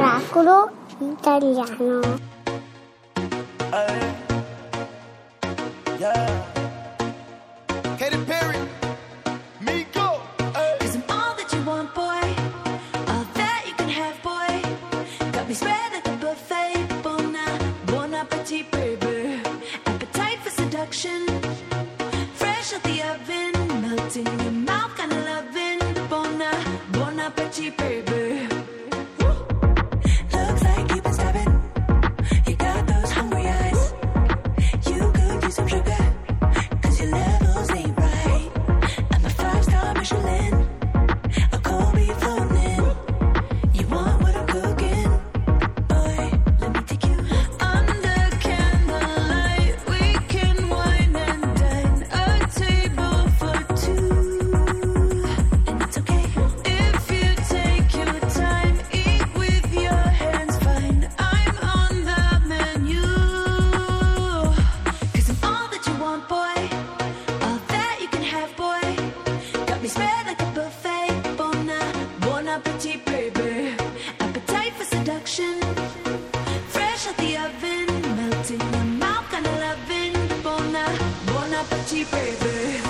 Oracolo italiano. Baby. Spread like a buffet. Bon, appetit, baby. Appetite for seduction. Fresh out the oven. Melting in your mouth, kind of loving. Bon appetit, baby.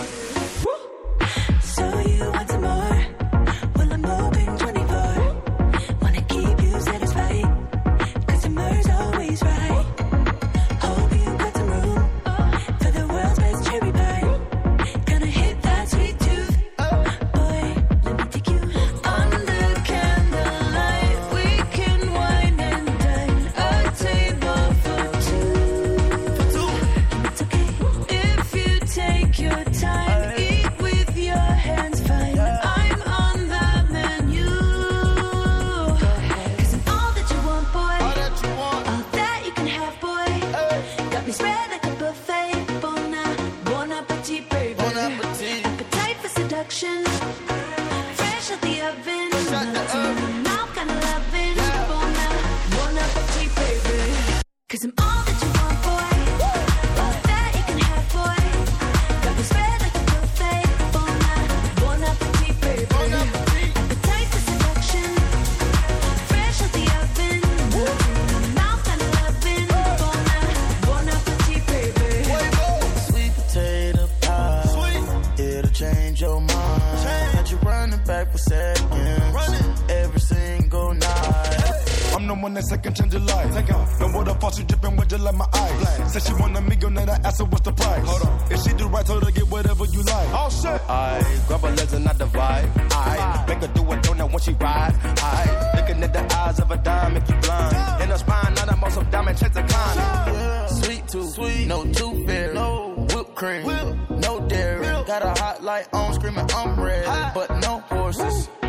No water faucet dripping with just like my eyes. Said she want a million, then I asked her what's the price. Hold on. If she do right, told her get whatever you like. Oh shit. I grab her legs and I divide. I make her do a donut when she ride. I looking at the eyes of a dime make you blind. In her spine, not a most of diamond checks a kind. Sweet tooth, sweet, no tooth fairy. No whipped cream, no dairy. Got a hot light on, screaming I'm ready, but no horses, no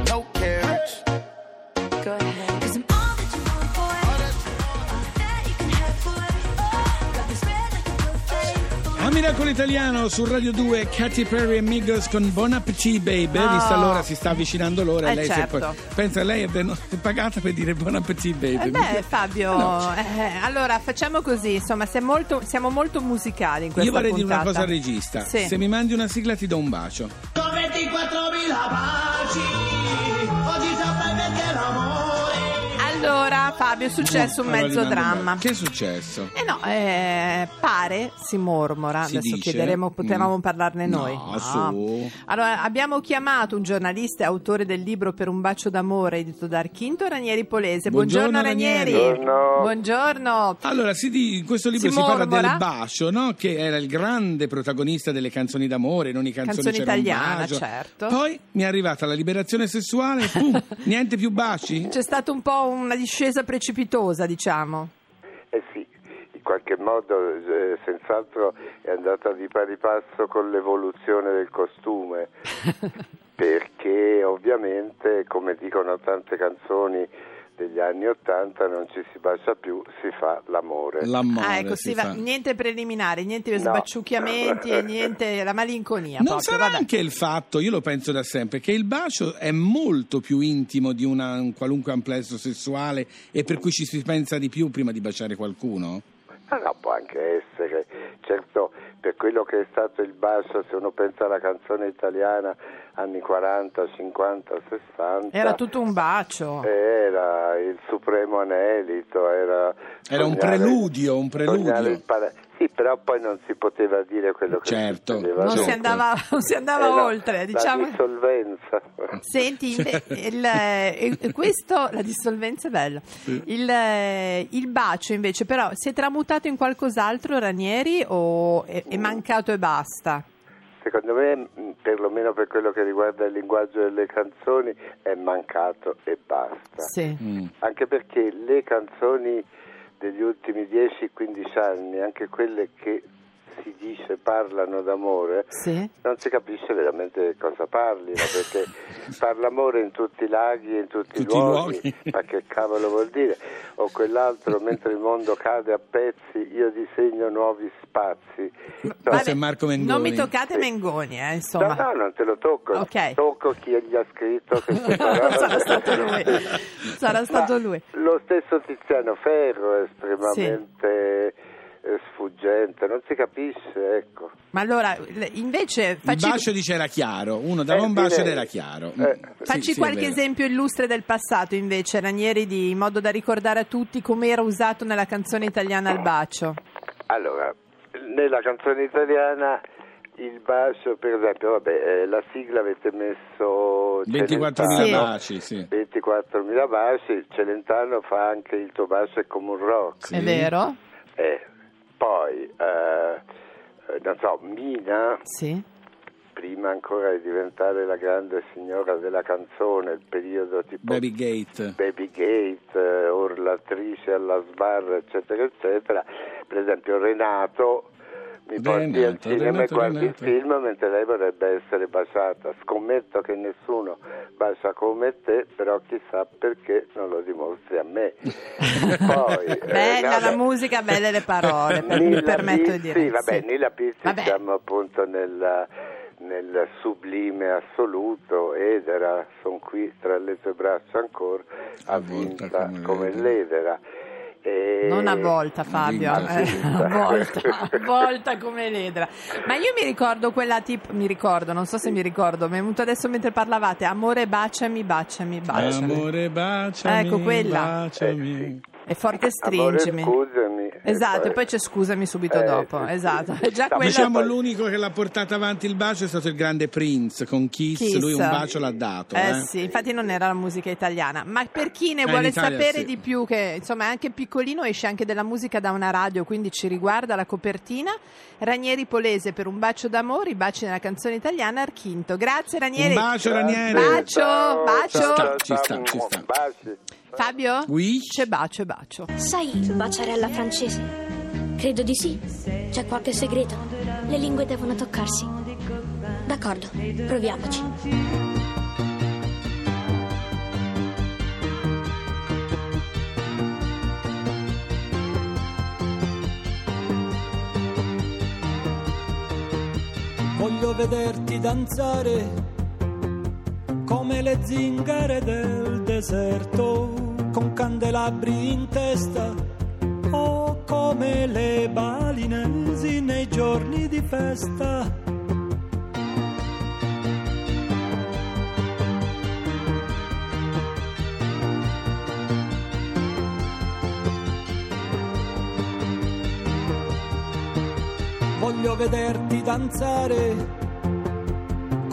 Miracolo Italiano su Radio 2 Katy Perry e Migos con Bon Appetit Baby Oh. vista l'ora si sta avvicinando l'ora Eh, lei certo. poi pensa lei è, ven- è pagata per dire Bon Appetit Baby Eh beh, Fabio, No. eh, allora facciamo così, insomma, siamo molto, siamo molto musicali in questa io vorrei dire una puntata. cosa al regista Sì. se mi mandi una sigla ti do un bacio Con 24.000 baci, Allora, Fabio, è successo un mezzo un dramma. che è successo? Eh no, eh, pare, si mormora, Si adesso dice? chiederemo, potevamo Mm. parlarne noi. No, su. Allora, abbiamo chiamato un giornalista e autore del libro Per un bacio d'amore, edito da Archinto, Ranieri Polese. Buongiorno, Buongiorno, Ranieri. Ranieri. Buongiorno. Allora, si di- in questo libro Si si, parla mormora? del bacio, no? che era il grande protagonista delle canzoni d'amore, non i canzoni Canzoni c'era un italiane, bacio. certo. Poi mi è arrivata la liberazione sessuale, pum, niente più baci? C'è stata un po' una discesa precipitosa, diciamo. Eh sì, in qualche modo eh, senz'altro è andata di pari passo con l'evoluzione del costume, perché ovviamente, come dicono tante canzoni degli anni Ottanta, non ci si bacia più, si fa l'amore. L'amore ah, ecco, si sì, va- fa. niente preliminari, niente No. sbacciucchiamenti e niente la malinconia. Non proprio, sarà vabbè. anche il fatto, io lo penso da sempre, che il bacio è molto più intimo di una- un qualunque amplesso sessuale e per cui ci si pensa di più prima di baciare qualcuno? Ah, no, può anche essere. Certo, per quello che è stato il bacio, se uno pensa alla canzone italiana anni 40, 50, 60, Era tutto un bacio. era il supremo anelito, era... Era un preludio, un preludio. il para- Sì, però poi non si poteva dire quello che Certo. succedeva Non si andava, non si andava Eh, oltre, diciamo. La dissolvenza. Senti, il, eh, e- questo, la dissolvenza è bella. Il, eh, il bacio invece, però, si è tramutato in qualcos'altro, Ranieri, o è, è mancato e basta? Secondo me, mh, perlomeno per quello che riguarda il linguaggio delle canzoni, è mancato e basta. Sì. Mm. Anche perché le canzoni degli ultimi 10-15 anni, anche quelle che si dice parlano d'amore, Sì. non si capisce veramente cosa parlino, perché parla amore in tutti i laghi, in tutti, Tutti i i luoghi, luoghi. ma che cavolo vuol dire? O quell'altro, mentre il mondo cade a pezzi, io disegno nuovi spazi. Questo è Marco Mengoni. Non mi toccate Mengoni, eh, insomma. No, no, non te lo tocco, Ok. tocco chi gli ha scritto queste parole. Sarà stato lui. Sarà stato lui. Lo stesso Tiziano Ferro è estremamente eh, sfuggente, non si capisce, ecco. Ma allora, invece, Il facci, bacio dice era chiaro, uno dava Eh, un bacio ed era chiaro. Eh. Mm. facci Sì, qualche esempio illustre del passato, invece, Ranieri, di, in modo da ricordare a tutti come era usato nella canzone italiana il bacio. Allora, nella canzone italiana il bacio, per esempio, vabbè, eh, la sigla avete messo 24.000 Sì. baci, sì. 24.000 baci, Celentano fa anche il tuo bacio è come un rock. Sì. È vero? Eh, poi, eh, eh, non so, Mina, Sì. prima ancora di diventare la grande signora della canzone, il periodo tipo Baby Gate. Baby Gate, eh, Urlatrice alla sbarra, eccetera, eccetera. Per esempio Renato mi porti al cinema e guardi il film mentre lei vorrebbe essere baciata. Scommetto che nessuno bacia come te, però chissà perché non lo dimostri a me. Poi, eh, Bella la vabbè. musica, belle le parole, per- mi permetto di Pizzi, dire. vabbè, sì. Nilla Pizzi Vabbè. siamo appunto nel, nel sublime assoluto ed era, sono qui tra le tue braccia ancora, avvinta come come l'edera. E- Non a volta, Fabio, eh, sì. a volta, a volta come l'edra. Ma io mi ricordo quella tipo, mi ricordo, non so se mi ricordo, mi è venuto adesso mentre parlavate, amore baciami, baciami, baciami. Amore, baciami, Ecco, quella. baciami. È forte Amore, stringimi. scusami. Esatto, e poi c'è scusami subito Eh, dopo. sì, sì. Esatto, è già No, quella. Diciamo l'unico che l'ha portato avanti il bacio è stato il grande Prince con Kiss, Kiss. lui un bacio l'ha dato. Eh eh. sì, infatti non era la musica italiana. Ma per chi ne Eh, vuole Italia sapere sì. di più, che insomma è anche piccolino, esce anche della musica da una radio, quindi ci riguarda la copertina. Ranieri Polese per un bacio d'amore, i baci nella canzone italiana Archinto. Grazie Ranieri. Un bacio Ranieri. Bacio, Ciao, bacio. ciao, ciao, Ci sta, ci sta. Baci. Fabio? Oui. C'è bacio e bacio. Sai baciare alla francese? Credo di sì. C'è qualche segreto. Le lingue devono toccarsi. D'accordo, proviamoci. Voglio vederti danzare come le zingare del deserto, con candelabri in testa, o come le balinesi nei giorni di festa. Voglio vederti danzare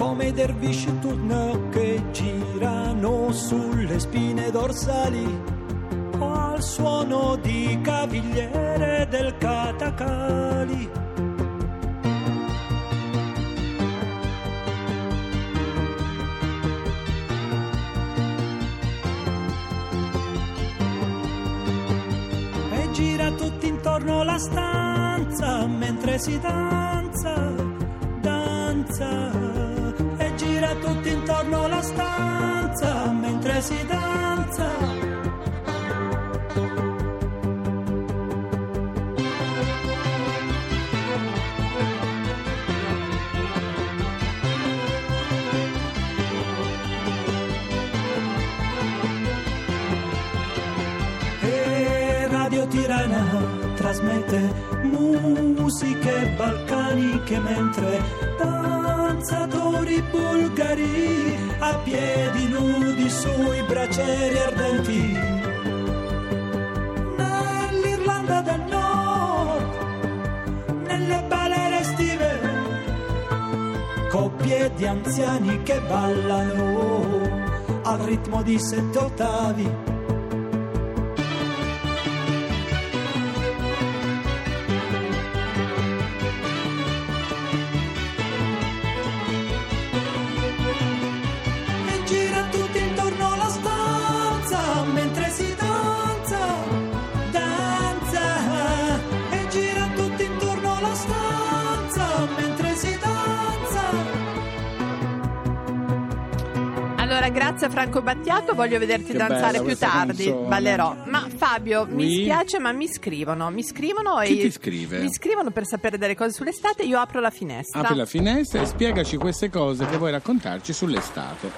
come i dervisci turno che girano sulle spine dorsali al suono di cavigliere del catacali. E gira tutti intorno la stanza mentre si danza, danza. Gira intorno la stanza mentre si danza. Trasmette musiche balcaniche mentre danzatori bulgari a piedi nudi sui bracieri ardenti. Nell'Irlanda del Nord, nelle balere estive, coppie di anziani che ballano al ritmo di sette ottavi. Grazie a Franco Battiato, voglio vederti Che danzare più tardi, canzone. ballerò. Ma Fabio, mi Oui. spiace, ma mi scrivono, mi scrivono Chi e ti scrive? mi scrivono per sapere delle cose sull'estate, io apro la finestra. Apri la finestra e spiegaci queste cose che vuoi raccontarci sull'estate.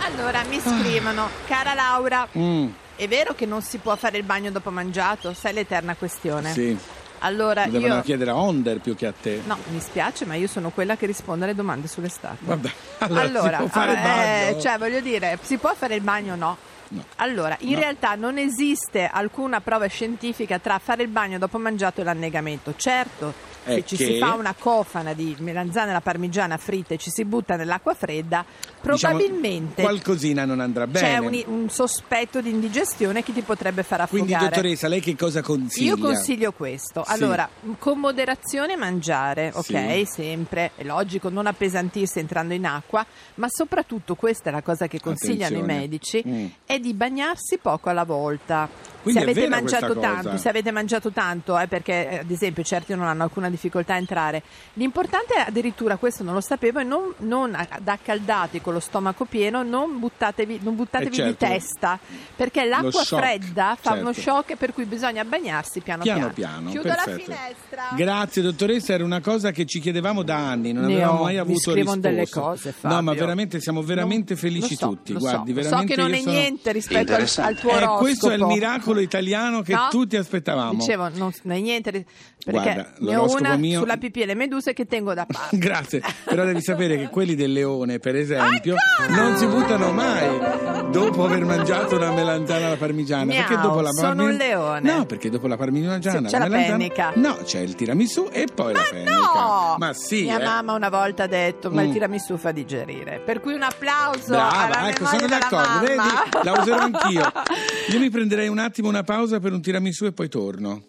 Allora, mi scrivono, cara Laura, Mm, è vero che non si può fare il bagno dopo mangiato? Sai l'eterna questione. sì, Allora, lo devono io chiedere a Onder più che a te. No, mi spiace, ma io sono quella che risponde alle domande sull'estate. Vabbè, allora, Allora, si può fare il eh, bagno? cioè, voglio dire, si può fare il bagno o no? No. Allora, in No. realtà non esiste alcuna prova scientifica tra fare il bagno dopo mangiato e l'annegamento. Certo, Se ci che- si fa una cofana di melanzane alla parmigiana fritta e ci si butta nell'acqua fredda, Diciamo, probabilmente qualcosina non andrà bene. c'è un, un sospetto di indigestione che ti potrebbe far affogare. Quindi, dottoressa, lei che cosa consiglia? Io consiglio questo. Sì. Allora, con moderazione mangiare, ok? Sì. Sempre, è logico, non appesantirsi entrando in acqua, ma soprattutto questa è la cosa che consigliano Attenzione. i medici, Mm. è di bagnarsi poco alla volta. Quindi se avete mangiato tanto, se avete mangiato tanto, eh, perché eh, ad esempio certi non hanno alcuna difficoltà a entrare, l'importante è addirittura, questo non lo sapevo, è non, non ad accaldati con lo stomaco pieno, non buttatevi, non buttatevi Eh, certo. di testa, perché l'acqua shock, fredda fa uno certo. shock per cui bisogna bagnarsi piano Piano piano. piano, Chiudo la perfetto. finestra. Grazie dottoressa, era una cosa che ci chiedevamo da anni, non Ne avevamo ho, mai avuto scrivono risposta. delle cose, Fabio. No, ma veramente siamo veramente Non- felici lo so, tutti, lo guardi, so, lo so veramente che non è sono- niente rispetto al, al tuo Eh, oroscopo. questo è il miracolo italiano che No? tutti aspettavamo. Dicevo, non, non è niente perché Guarda, ne ho una mio- sulla pipì e le meduse che tengo da parte. Grazie, però devi sapere che quelli del leone, per esempio, non si buttano mai dopo aver mangiato una melanzana alla parmigiana. Miau, perché dopo la sono parmi- un leone. No, perché dopo la parmigiana Sì, c'è la melanzana- pennica. No, c'è il tiramisù e poi la pennica. No! Ma sì, Mia eh. mamma una volta ha detto, ma il Mm. tiramisù fa digerire. Per cui un applauso alla Brava, ecco, sono d'accordo, vedi? La userò anch'io. Io mi prenderei un attimo una pausa per un tiramisù e poi torno.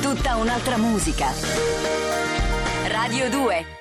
Tutta un'altra musica. Radio 2